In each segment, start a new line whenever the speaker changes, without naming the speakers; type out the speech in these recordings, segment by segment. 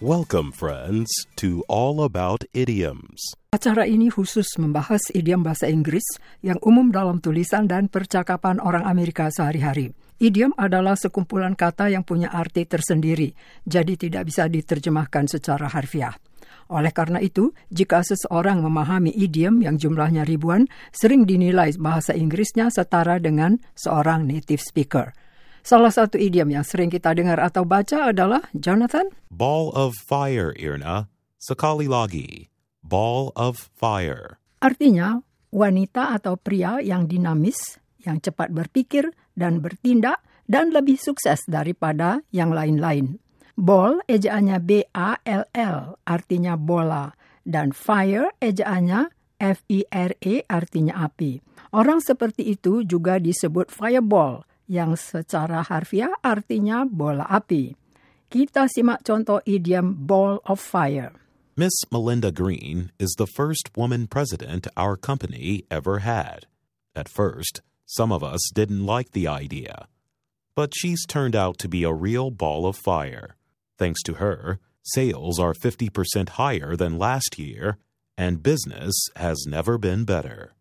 Welcome, friends, to All About Idioms.
Acara ini khusus membahas idiom bahasa Inggris yang umum dalam tulisan dan percakapan orang Amerika sehari-hari. Idiom adalah sekumpulan kata yang punya arti tersendiri, jadi tidak bisa diterjemahkan secara harfiah. Oleh karena itu, jika seseorang memahami idiom yang jumlahnya ribuan, sering dinilai bahasa Inggrisnya setara dengan seorang native speaker. Salah satu idiom yang sering kita dengar atau baca adalah Jonathan.
Ball of fire, Irna. Sekali lagi. Ball of fire.
Artinya, wanita atau pria yang dinamis, yang cepat berpikir dan bertindak, dan lebih sukses daripada yang lain-lain. Ball ejaannya B-A-L-L, artinya bola. Dan fire ejaannya F-I-R-E, artinya api. Orang seperti itu juga disebut fireball, yang secara harfiah artinya bola api. Kita simak contoh idiom ball of fire.
Miss Melinda Green is the first woman president our company ever had. At first, some of us didn't like the idea, but she's turned out to be a real ball of fire. Thanks to her, sales are 50% higher than last year, and business has never been better.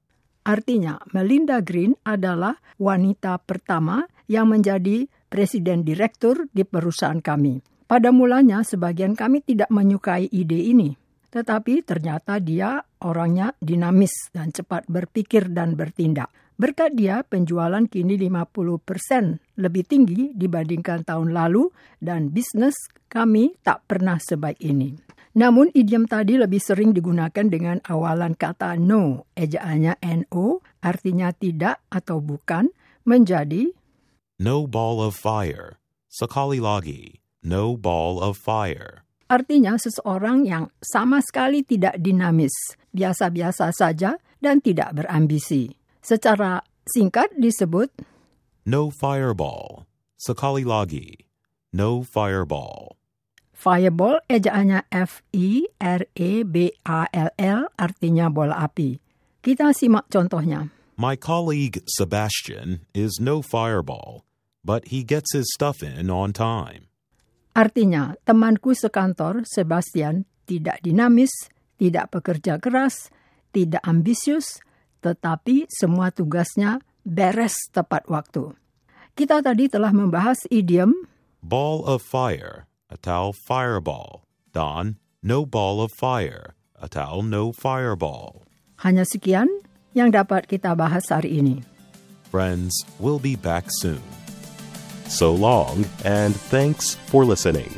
Artinya, Melinda Green adalah wanita pertama yang menjadi presiden direktur di perusahaan kami. Pada mulanya, sebagian kami tidak menyukai ide ini. Tetapi ternyata dia orangnya dinamis dan cepat berpikir dan bertindak. Berkat dia, penjualan kini 50% lebih tinggi dibandingkan tahun lalu dan bisnis kami tak pernah sebaik ini. Namun idiom tadi lebih sering digunakan dengan awalan kata no, ejaannya no, artinya tidak atau bukan, menjadi
No ball of fire. Sekali lagi. No ball of fire.
artinya seseorang yang sama sekali tidak dinamis, biasa-biasa saja dan tidak berambisi. Secara singkat disebut
No fireball. Sekali lagi. No fireball.
Fireball ejaannya F-I-R-E-B-A-L-L artinya bola api. Kita simak contohnya.
My colleague Sebastian is no fireball, but he gets his stuff in on time.
Artinya, temanku sekantor, Sebastian, tidak dinamis, tidak pekerja keras, tidak ambisius, tetapi semua tugasnya beres tepat waktu. Kita tadi telah membahas idiom
Ball of fire. Atau fireball. Don, no ball of fire. Atau no fireball.
hanya sekian yang dapat kita bahas hari ini.
Friends, we'll be back soon. So long, and thanks for listening.